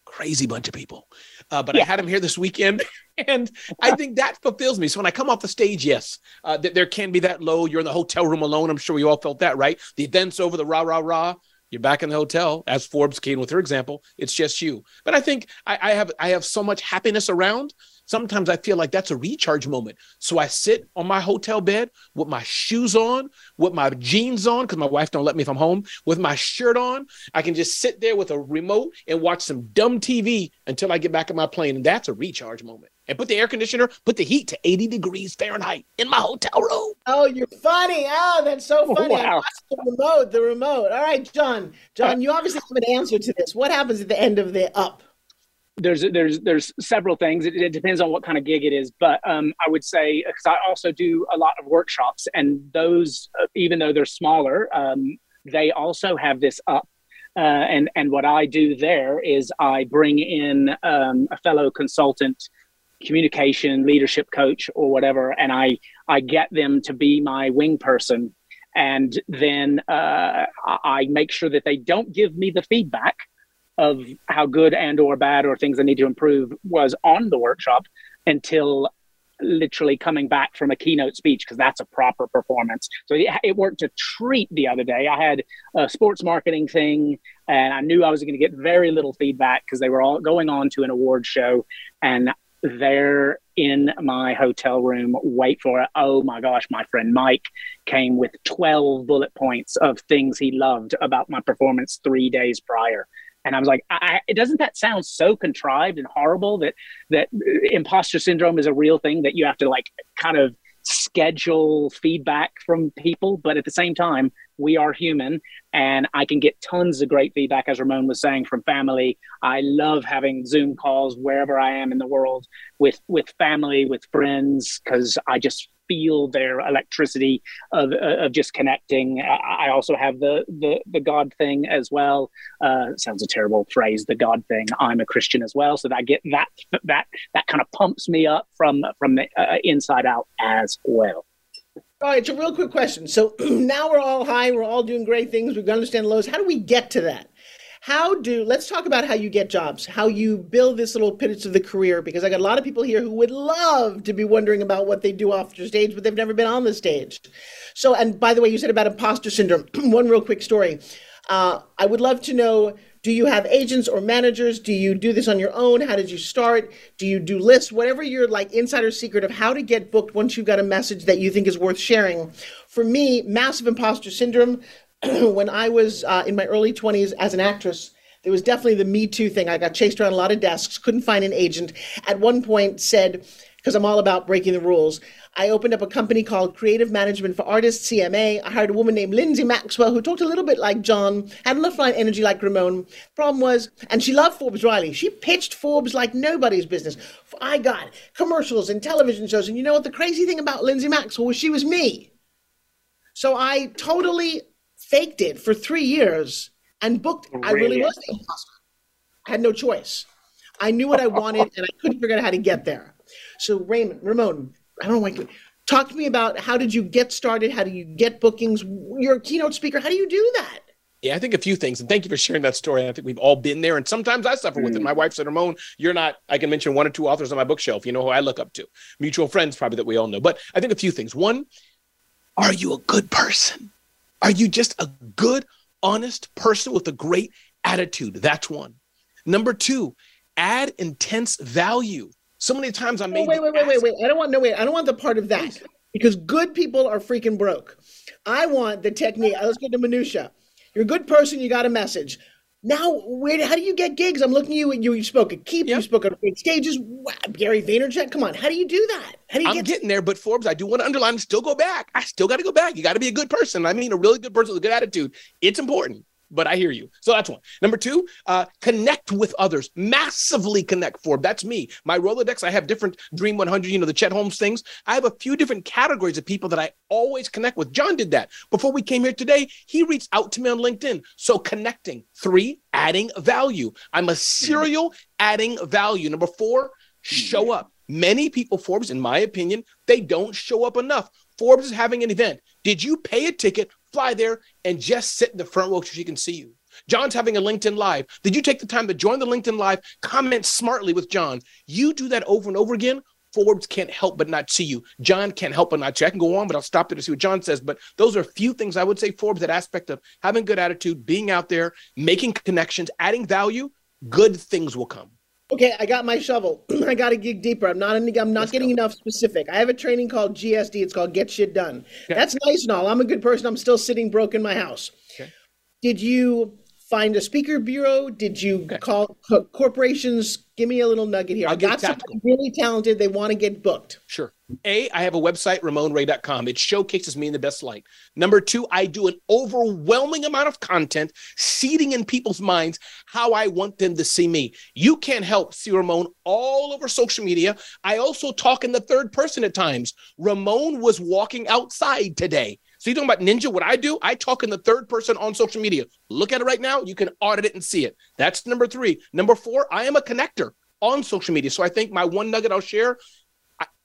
crazy bunch of people. Uh, but yeah. I had them here this weekend, and I think that fulfills me. So when I come off the stage, yes, uh, th- there can be that low. You're in the hotel room alone. I'm sure we all felt that, right? The event's over, the rah rah rah. You're back in the hotel, as Forbes came with her example. It's just you. But I think I, I have I have so much happiness around Sometimes I feel like that's a recharge moment. So I sit on my hotel bed with my shoes on, with my jeans on, because my wife don't let me if I'm home, with my shirt on. I can just sit there with a remote and watch some dumb TV until I get back in my plane. And that's a recharge moment. And put the air conditioner, put the heat to 80 degrees Fahrenheit in my hotel room. Oh, you're funny. Oh, that's so oh, funny. Wow. The remote, the remote. All right, Jon. Jon, uh, you obviously have an answer to this. What happens at the end of the up? There's there's there's several things. It, it, depends on what kind of gig it is, but um, I would say because I also do a lot of workshops, and those uh, even though they're smaller, um, they also have this up. Uh, and and what I do there is I bring in um, a fellow consultant, communication leadership coach or whatever, and I I get them to be my wing person, and then uh, I make sure that they don't give me the feedback of how good and or bad or things I need to improve was on the workshop until literally coming back from a keynote speech because that's a proper performance. So it, it, worked a treat the other day. I had a sports marketing thing and I knew I was going to get very little feedback because they were all going on to an award show and there in my hotel room wait for it oh my gosh my friend mike came with 12 bullet points of things he loved about my performance three days prior and I was like, I, doesn't that sound so contrived and horrible that that imposter syndrome is a real thing that you have to like kind of schedule feedback from people, but at the same time, we are human, and I can get tons of great feedback, as Ramon was saying, from family. I love having Zoom calls wherever I am in the world with with family, with friends, because I just feel their electricity of, uh, of just connecting. I also have the the, the God thing as well. Uh, sounds a terrible phrase, the God thing. I'm a Christian as well, so that get that that that kind of pumps me up from from the uh, inside out as well. All right, so real quick question. So now we're all high, we're all doing great things, we can understand lows. How do we get to that? How do let's talk about how you get jobs how you build this little pitch of the career because i got a lot of people here who would love to be wondering about what they do off the stage but they've never been on the stage. So and by the way you said about imposter syndrome. One real quick story. Uh, i would love to know do you have agents or managers? Do you do this on your own? How did you start? Do you do lists? Whatever your like insider secret of how to get booked once you've got a message that you think is worth sharing. For me massive imposter syndrome when I was uh, in my early 20s as an actress, there was definitely the Me Too thing. I got chased around a lot of desks, couldn't find an agent. At one point, said, because I'm all about breaking the rules, I opened up a company called Creative Management for Artists, CMA. I hired a woman named Lindsay Maxwell who talked a little bit like Jon, had enough line energy like Ramon. Problem was, and she loved Forbes Riley. She pitched Forbes like nobody's business. I got commercials and television shows. And you know what? The crazy thing about Lindsay Maxwell was she was me. So I totally faked it for three years and booked. Really? I really was the imposter. I had no choice. I knew what I wanted and I couldn't figure out how to get there. So Raymond, Ramon, I don't know. Why. Talk to me about how did you get started? How do you get bookings? You're a keynote speaker. How do you do that? Yeah, I think a few things. And thank you for sharing that story. I think we've all been there. And sometimes I suffer with it. Mm. My wife said, Ramon, you're not, I can mention one or two authors on my bookshelf. You know who I look up to. Mutual friends, probably that we all know. But I think a few things. One, are you a good person? Are you just a good, honest person with a great attitude? That's one. Number two, add intense value. So many times I'm made. wait, wait, wait, wait, wait. I don't want no wait. I don't want the part of that because good people are freaking broke. I want the technique. Let's get to minutia. You're a good person. You got a message. Now, where? How do you get gigs? I'm looking at you. You, you spoke at Keep. Yep. You spoke on big stages. Wow, Gary Vaynerchuk. Come on. How do you do that? How do you I'm get getting there, but Forbes, I do want to underline. Still go back. I still got to go back. You got to be a good person. I mean, a really good person with a good attitude. It's important but I hear you. So that's one. Number two, uh, connect with others. Massively connect for. That's me. My Rolodex, I have different Dream 100, you know, the Chet Holmes things. I have a few different categories of people that I always connect with. Jon did that. Before we came here today, he reached out to me on LinkedIn. So connecting. Three, adding value. I'm a serial adding value. Number four, show up. Many people, Forbes, in my opinion, they don't show up enough. Forbes is having an event. Did you pay a ticket, fly there, and just sit in the front row so she can see you? Jon's having a LinkedIn Live. Did you take the time to join the LinkedIn Live? Comment smartly with Jon. You do that over and over again. Forbes can't help but not see you. Jon can't help but not see. I can go on, but I'll stop there to see what Jon says. But those are a few things I would say Forbes, that aspect of having good attitude, being out there, making connections, adding value, good things will come. Okay, I got my shovel. I got to dig deeper. I'm not. I'm not Let's getting go. enough specific. I have a training called GSD. It's called Get Shit Done. Okay. That's nice and all. I'm a good person. I'm still sitting broke in my house. Okay. Did you find a speaker bureau? Did you okay. call co- corporations? Give me a little nugget here. I'll I got somebody really talented. They want to get booked. Sure. A, I have a website, RamonRay.com. It showcases me in the best light. Number two, I do an overwhelming amount of content seeding in people's minds how I want them to see me. You can't help see Ramon all over social media. I also talk in the third person at times. Ramon was walking outside today. So you're talking about Ninja, what I do, I talk in the third person on social media. Look at it right now. You can audit it and see it. That's number three. Number four, I am a connector on social media. So I think my one nugget I'll share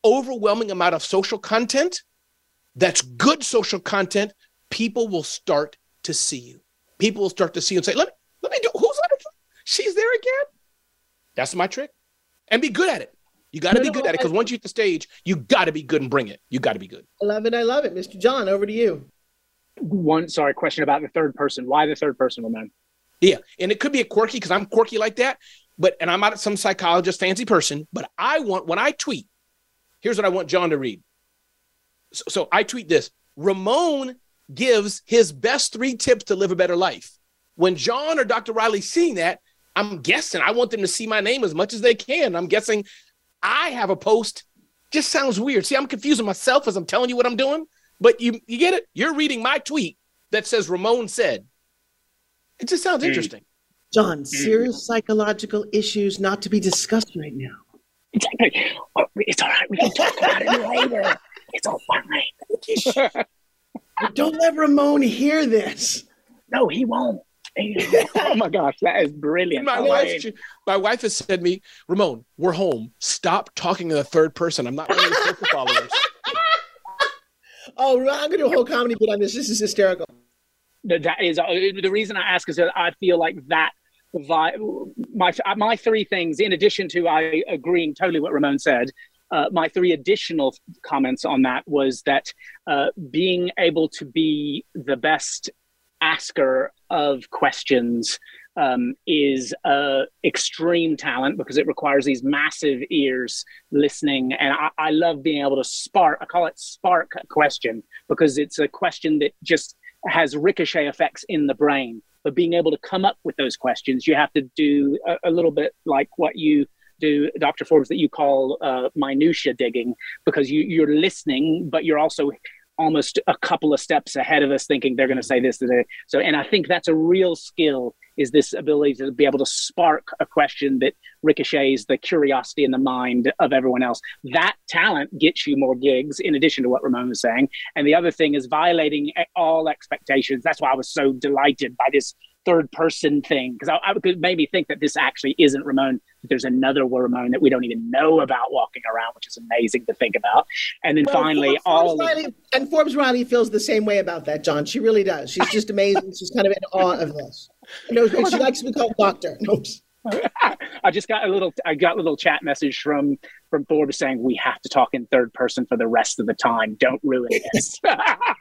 overwhelming amount of social content that's good social content, people will start to see you. People will start to see you and say, let me, let me do, who's that? She's there again. That's my trick. And be good at it. You got to no, be good no, at it because once you hit the stage, you got to be good and bring it. You got to be good. I love it. I love it. Mr. Jon, over to you. One, sorry, question about the third person. Why the third person, man? Yeah. And it could be a quirky because I'm quirky like that. But, and I'm not some psychologist, fancy person, but I want, when I tweet, Here's what I want Jon to read. So, so I tweet this Ramon gives his best three tips to live a better life. When Jon or Dr. Riley seeing that, I'm guessing I want them to see my name as much as they can. I'm guessing I have a post. Just sounds weird. See, I'm confusing myself as I'm telling you what I'm doing, but you you get it. You're reading my tweet that says Ramon said. It just sounds mm. interesting. Jon, serious psychological issues not to be discussed right now. Exactly. It's all right. We can talk about it later. It's all fine. Don't let Ramon hear this. No, he won't. oh my gosh, that is brilliant. My, wife, my wife has said to me, Ramon, we're home. Stop talking in the third person. I'm not one of your social followers. oh, I'm going to do a whole comedy bit on this. This is hysterical. That is uh, the reason I ask is that I feel like that my my three things, in addition to I agreeing totally what Ramon said, uh, my three additional comments on that was that uh, being able to be the best asker of questions um, is uh, extreme talent because it requires these massive ears listening. And I, I love being able to spark, I call it spark a question because it's a question that just has ricochet effects in the brain but being able to come up with those questions, you have to do a, a little bit like what you do, Dr. Forbes, that you call uh, minutia digging, because you, you're listening, but you're also almost a couple of steps ahead of us thinking they're going to say this today. So, and I think that's a real skill is this ability to be able to spark a question that ricochets the curiosity in the mind of everyone else. That talent gets you more gigs, in addition to what Ramon was saying. And the other thing is violating all expectations. That's why I was so delighted by this third person thing because I, I it made me think that this actually isn't Ramon. There's another Ramon that we don't even know about walking around, which is amazing to think about. And then well, finally, Forbes, all Forbes Riley, and Forbes Riley feels the same way about that, Jon. She really does. She's just amazing. She's kind of in awe of this. You know, she likes to be called doctor. I just got a little I got a little chat message from from Forbes saying we have to talk in third person for the rest of the time. Don't ruin this.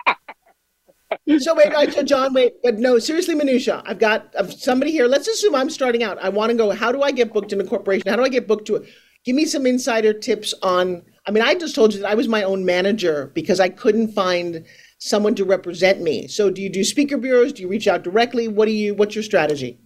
so wait, Jon, wait, but no, seriously, minutia. I've got somebody here. Let's assume I'm starting out. I want to go. How do I get booked in a corporation? How do I get booked to it? Give me some insider tips on. I mean, I just told you that I was my own manager because I couldn't find someone to represent me. So, do you do speaker bureaus? Do you reach out directly? What do you? What's your strategy?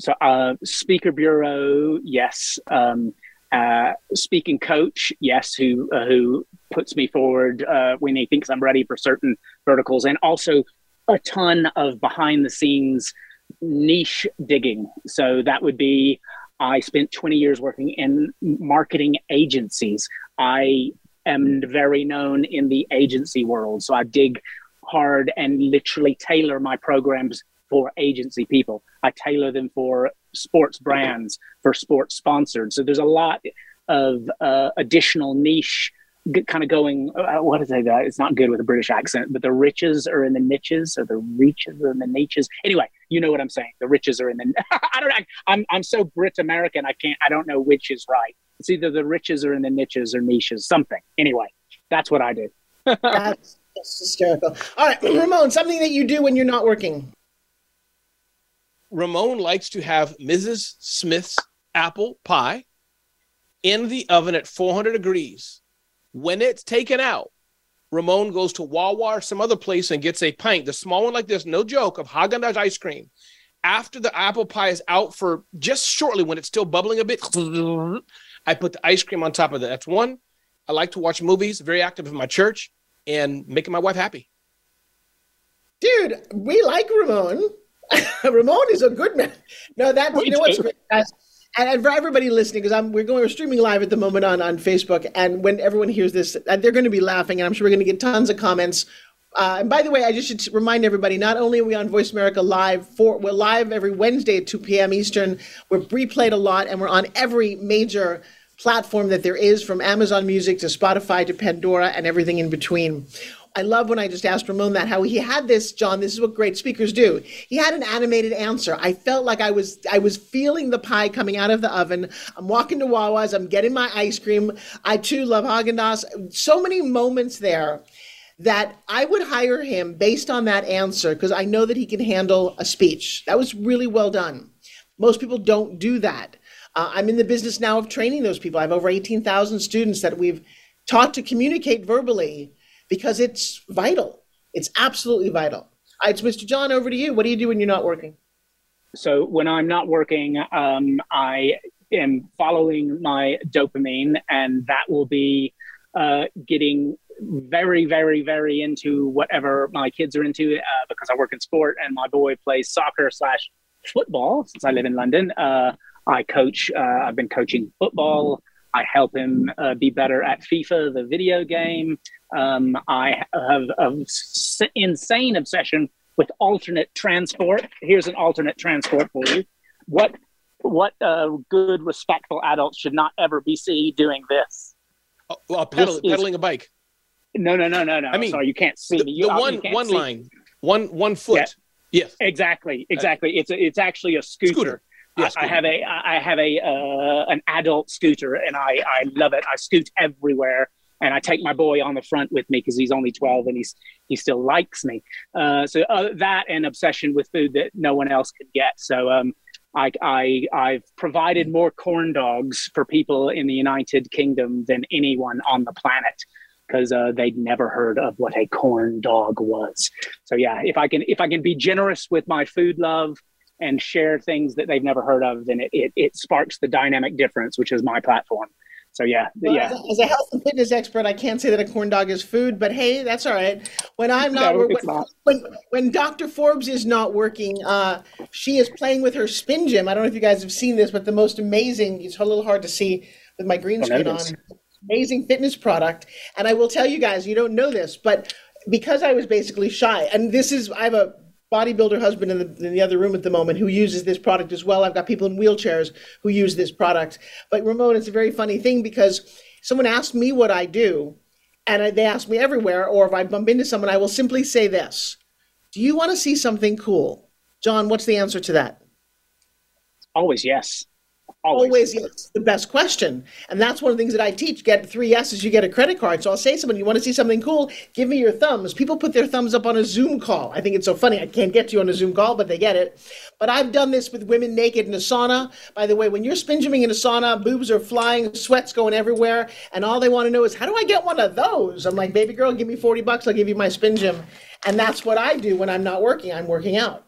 So, uh, speaker bureau, yes. Um, uh, speaking coach, yes, who uh, who puts me forward uh, when he thinks I'm ready for certain verticals, and also a ton of behind the scenes niche digging. So that would be I spent 20 years working in marketing agencies. I am very known in the agency world, so I dig hard and literally tailor my programs for agency people. I tailor them for sports brands, for sports sponsored. So there's a lot of uh, additional niche kind of going, uh, what is it? Uh, it's not good with a British accent, but the riches are in the niches, or the reaches are in the niches. Anyway, you know what I'm saying. The riches are in the. I don't. I'm I'm so Brit American. I can't. I don't know which is right. It's either the riches are in the niches or niches. Something. Anyway, that's what I do. that's, that's hysterical. All right, Ramon. Something that you do when you're not working. Ramon likes to have Mrs. Smith's apple pie in the oven at 400 degrees when it's taken out, Ramon goes to Wawa or some other place and gets a pint, the small one like this, no joke, of Haagen Dazs ice cream. After the apple pie is out for just shortly, when it's still bubbling a bit, I put the ice cream on top of that. That's one. I like to watch movies, very active in my church, and making my wife happy. Dude, we like Ramon. Ramon is a good man. No, that you know what's great, guys and, and for everybody listening, because I'm we're going we're streaming live at the moment on on Facebook, and when everyone hears this, uh, they're going to be laughing, and I'm sure we're going to get tons of comments. Uh, and by the way, I just should remind everybody: not only are we on Voice America Live, for we're live every Wednesday at 2 p.m. Eastern. We're replayed a lot, and we're on every major platform that there is, from Amazon Music to Spotify to Pandora and everything in between. I love when I just asked Ramon that how he had this, John. This is what great speakers do. He had an animated answer. I felt like I was I was feeling the pie coming out of the oven. I'm walking to Wawa's. I'm getting my ice cream. I too love Haagen Dazs. So many moments there that I would hire him based on that answer because I know that he can handle a speech. That was really well done. Most people don't do that. Uh, I'm in the business now of training those people. I have over 18,000 students that we've taught to communicate verbally because it's vital. It's absolutely vital. So Mr. Jon, over to you. What do you do when you're not working? So when I'm not working, um, I am following my dopamine, and that will be uh, getting very, very, very into whatever my kids are into uh, because I work in sport, and my boy plays soccer slash football. Since I live in London, uh, I coach. Uh, I've been coaching football. I help him uh, be better at FIFA, the video game. Um, I have an insane obsession with alternate transport. Here's an alternate transport for you. What what uh, good, respectful adults should not ever be seen doing this? Oh, well, pedal, this pedaling is, a bike. No, no, no, no, no. I mean, sorry, you can't see the, me. You, the one one line, one one foot. Yeah. Yes, exactly, exactly. Uh, it's a, it's actually a scooter. scooter. Yes, I, I have a I have a uh, an adult scooter, and I I love it. I scoot everywhere and I take my boy on the front with me because he's only 12 and he's he still likes me. Uh, so uh, that and obsession with food that no one else could get. So um, I, I I've provided more corn dogs for people in the United Kingdom than anyone on the planet because uh, they'd never heard of what a corn dog was. So yeah, if I can if I can be generous with my food love and share things that they've never heard of, then it, it, it sparks the dynamic difference, which is my platform. So yeah, well, yeah. As a, as a, health and fitness expert, I can't say that a corn dog is food, but hey, that's all right. When I'm not, no, when, not. when, when Dr. Forbes is not working, uh, she is playing with her spin gym. I don't know if you guys have seen this, but the most amazing. It's a little hard to see with my green screen on. Amazing fitness product, and I will tell you guys, you don't know this, but because I was basically shy, and this is I have a bodybuilder husband in the, in the other room at the moment who uses this product as well. I've got people in wheelchairs who use this product. But Ramon, it's a very funny thing because someone asked me what I do, and I, they ask me everywhere, or if I bump into someone, I will simply say this Do you want to see something cool? Jon, what's the answer to that? Always yes. Always. Always yes, the best question. And that's one of the things that I teach. Get three yeses, you get a credit card. So I'll say to someone, you want to see something cool? Give me your thumbs. People put their thumbs up on a Zoom call. I think it's so funny. I can't get to you on a Zoom call, but they get it. But I've done this with women naked in a sauna. By the way, when you're spin in a sauna, boobs are flying, sweat's going everywhere, and all they want to know is, how do I get one of those? I'm like, baby girl, give me 40 bucks, I'll give you my spin gym. And that's what I do when I'm not working. I'm working out.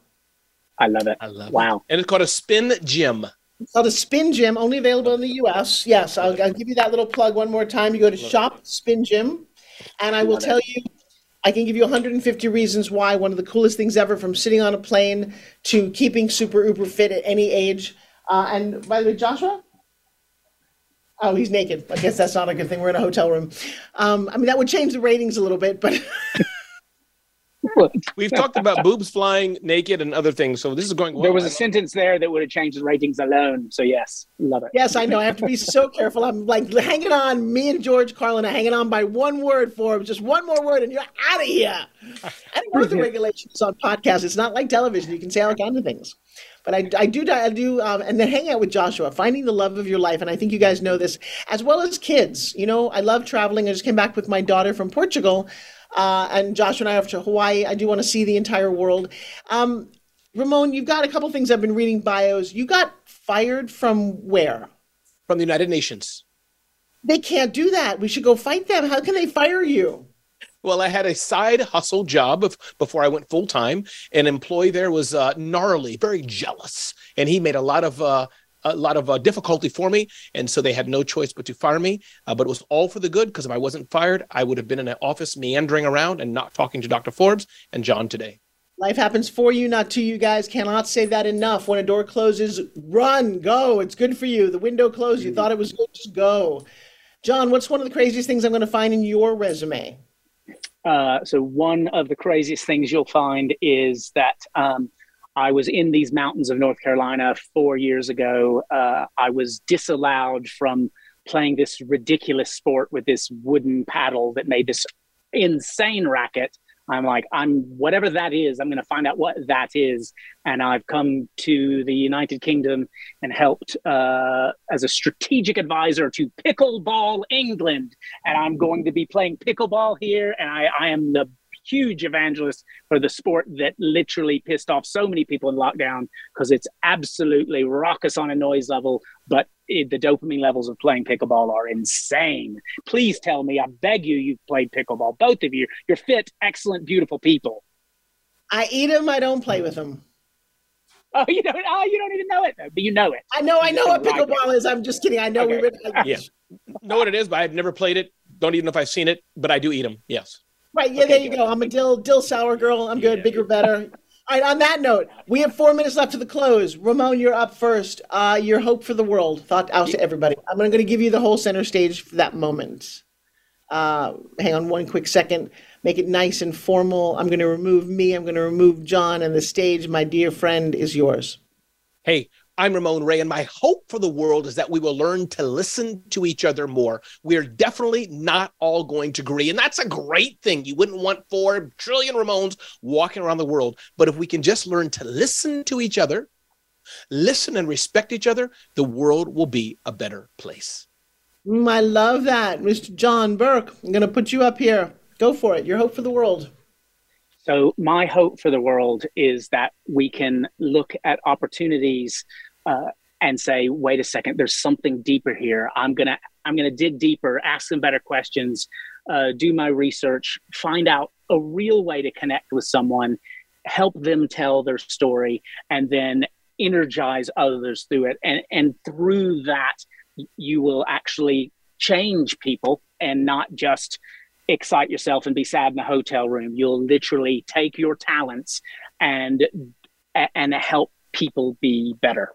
I love it. I love it. wow. it. And it's called a spin gym. It's called a Spin Gym, only available in the U.S. Yes, I'll, I'll give you that little plug one more time. You go to Shop Spin Gym, and I will tell you, I can give you 150 reasons why one of the coolest things ever, from sitting on a plane to keeping super uber fit at any age. Uh, and by the way, Joshua. Oh, he's naked. I guess that's not a good thing. We're in a hotel room. Um, I mean, that would change the ratings a little bit, but We've talked about boobs flying naked and other things, so this is going well. There was a sentence there that would have changed the ratings alone. So yes, love it. Yes, I know. I have to be so careful. I'm like hanging on. Me and George Carlin are hanging on by one word for him. Just one more word, and you're out of here. I know the regulations on podcasts. It's not like television. You can say all kinds of things. But I, I do, I do, um, and then hang out with Joshua, finding the love of your life. And I think you guys know this as well as kids. You know, I love traveling. I just came back with my daughter from Portugal, uh, and Josh and I are off to Hawaii. I do want to see the entire world. Um, Ramon, you've got a couple things I've been reading bios. You got fired from where? From the United Nations. They can't do that. We should go fight them. How can they fire you? Well, I had a side hustle job before I went full time. An employee there was uh, gnarly, very jealous, and he made a lot of uh, a lot of uh, difficulty for me, and so they had no choice but to fire me. Uh, but it was all for the good because if I wasn't fired, I would have been in an office meandering around and not talking to Dr. Forbes and Jon today. Life happens for you, not to you guys. Cannot say that enough. When a door closes, run, go. It's good for you. The window closed. You thought it was good, just go. Jon, what's one of the craziest things I'm going to find in your resume? Uh, so one of the craziest things you'll find is that um, I was in these mountains of North Carolina four years ago. Uh, I was disallowed from playing this ridiculous sport with this wooden paddle that made this insane racket I'm like, I'm whatever that is, I'm going to find out what that is. And I've come to the United Kingdom and helped uh, as a strategic advisor to Pickleball England. And I'm going to be playing pickleball here. And I, I am the huge evangelist for the sport that literally pissed off so many people in lockdown because it's absolutely raucous on a noise level, but it, the dopamine levels of playing pickleball are insane. Please tell me, I beg you, you've played pickleball, both of you. You're fit, excellent, beautiful people. I eat them. I don't play with them. Oh, you don't. Oh, you don't even know it, though, but you know it. I know. I know what pickleball like is. I'm just kidding. I know okay. we would. yeah, know what it is, but I've never played it. Don't even know if I've seen it, but I do eat them. Yes. Right. Yeah. Okay, there you good. go. I'm a dill dill sour girl. I'm good. Yeah. Bigger, better. All right. On that note, we have four minutes left to the close. Ramon, you're up first. Uh, your hope for the world. Thought out to everybody. I'm going to give you the whole center stage for that moment. Uh, hang on one quick second. Make it nice and formal. I'm going to remove me. I'm going to remove Jon, and the stage, my dear friend, is yours. Hey, I'm Ramon Ray, and my hope for the world is that we will learn to listen to each other more. We're definitely not all going to agree, and that's a great thing. You wouldn't want four trillion Ramones walking around the world, but if we can just learn to listen to each other, listen and respect each other, the world will be a better place. Mm, I love that, Mr. Jon Burke. I'm going to put you up here. Go for it. Your hope for the world. So, my hope for the world is that we can look at opportunities uh, and say, wait a second, there's something deeper here. I'm gonna I'm gonna dig deeper, ask some better questions, uh, do my research, find out a real way to connect with someone, help them tell their story, and then energize others through it. And and through that, you will actually change people and not just excite yourself and be sad in a hotel room. You'll literally take your talents and and help people be better.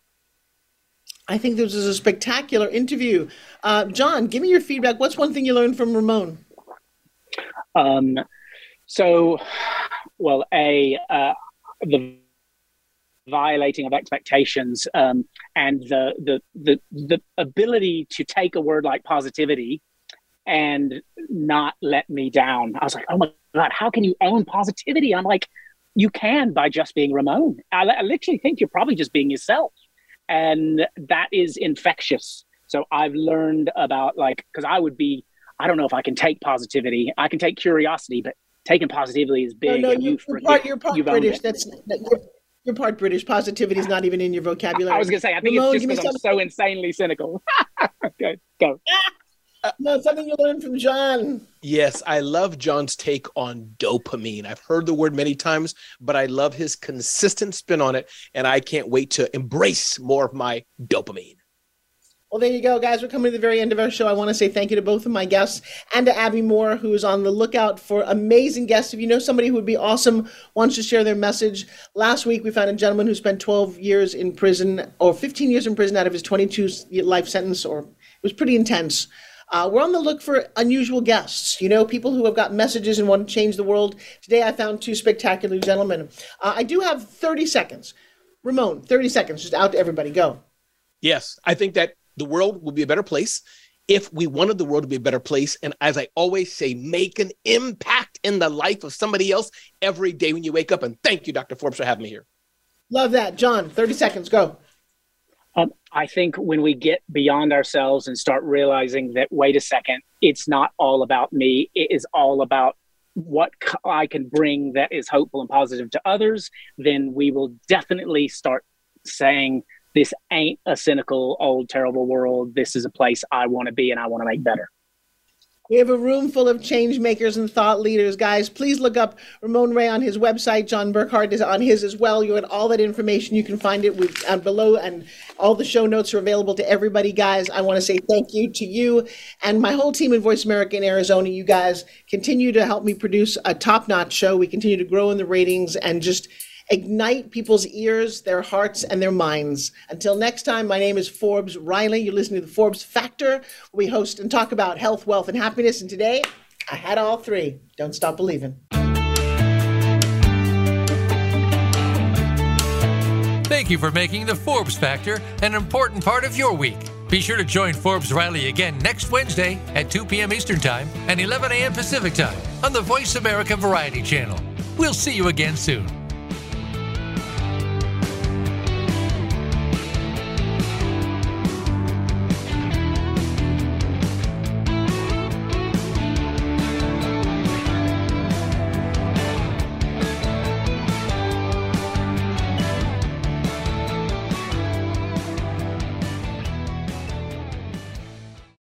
I think this was a spectacular interview. Uh, Jon, give me your feedback. What's one thing you learned from Ramon? Um, so, well, a uh, the violating of expectations um, and the, the the the ability to take a word like positivity and not let me down. I was like, oh my god, how can you own positivity? I'm like, you can by just being Ramon. I, I literally think you're probably just being yourself and that is infectious. So i've learned about like because i would be i don't know if i can take positivity. I can take curiosity but taking positivity is big no, no, you, are part, you're part british. that's you're, you're, part british. Positivity is not even in your vocabulary i was gonna say i think Ramon, it's just because i'm so insanely cynical. Okay go no, something you learned from Jon. Yes, I love Jon's take on dopamine. I've heard the word many times, but I love his consistent spin on it, and I can't wait to embrace more of my dopamine. Well, there you go, guys. We're coming to the very end of our show. I want to say thank you to both of my guests and to Abby Moore, who is on the lookout for amazing guests. If you know somebody who would be awesome, wants to share their message. Last week, we found a gentleman who spent 12 years in prison, or 15 years in prison out of his 22 life sentence, or it was pretty intense. Uh, we're on the look for unusual guests, you know, people who have got messages and want to change the world. Today I found two spectacular gentlemen. Uh, I do have 30 seconds. Ramon, 30 seconds, just out to everybody. Go. Yes, I think that the world will be a better place if we wanted the world to be a better place. And as I always say, make an impact in the life of somebody else every day when you wake up. And thank you, Dr. Forbes, for having me here. Love that. Jon, 30 seconds. Go. Um, I think when we get beyond ourselves and start realizing that, wait a second, it's not all about me, it is all about what I can bring that is hopeful and positive to others, then we will definitely start saying, this ain't a cynical, old, terrible world. This is a place I want to be and I want to make better. We have a room full of change makers and thought leaders. Guys, please look up Ramon Ray on his website. Jon Burkhart is on his as well. You get all that information. You can find it with, uh, below, and all the show notes are available to everybody. Guys, I want to say thank you to you and my whole team in Voice America in Arizona. You guys continue to help me produce a top notch show. We continue to grow in the ratings and just ignite people's ears, their hearts, and their minds. Until next time, my name is Forbes Riley. You're listening to the Forbes Factor. We host and talk about health, wealth, and happiness. And today, I had all three. Don't stop believing. Thank you for making the Forbes Factor an important part of your week. Be sure to join Forbes Riley again next Wednesday at 2 p.m. Eastern Time and 11 a.m. Pacific Time on the Voice America Variety Channel. We'll see you again soon.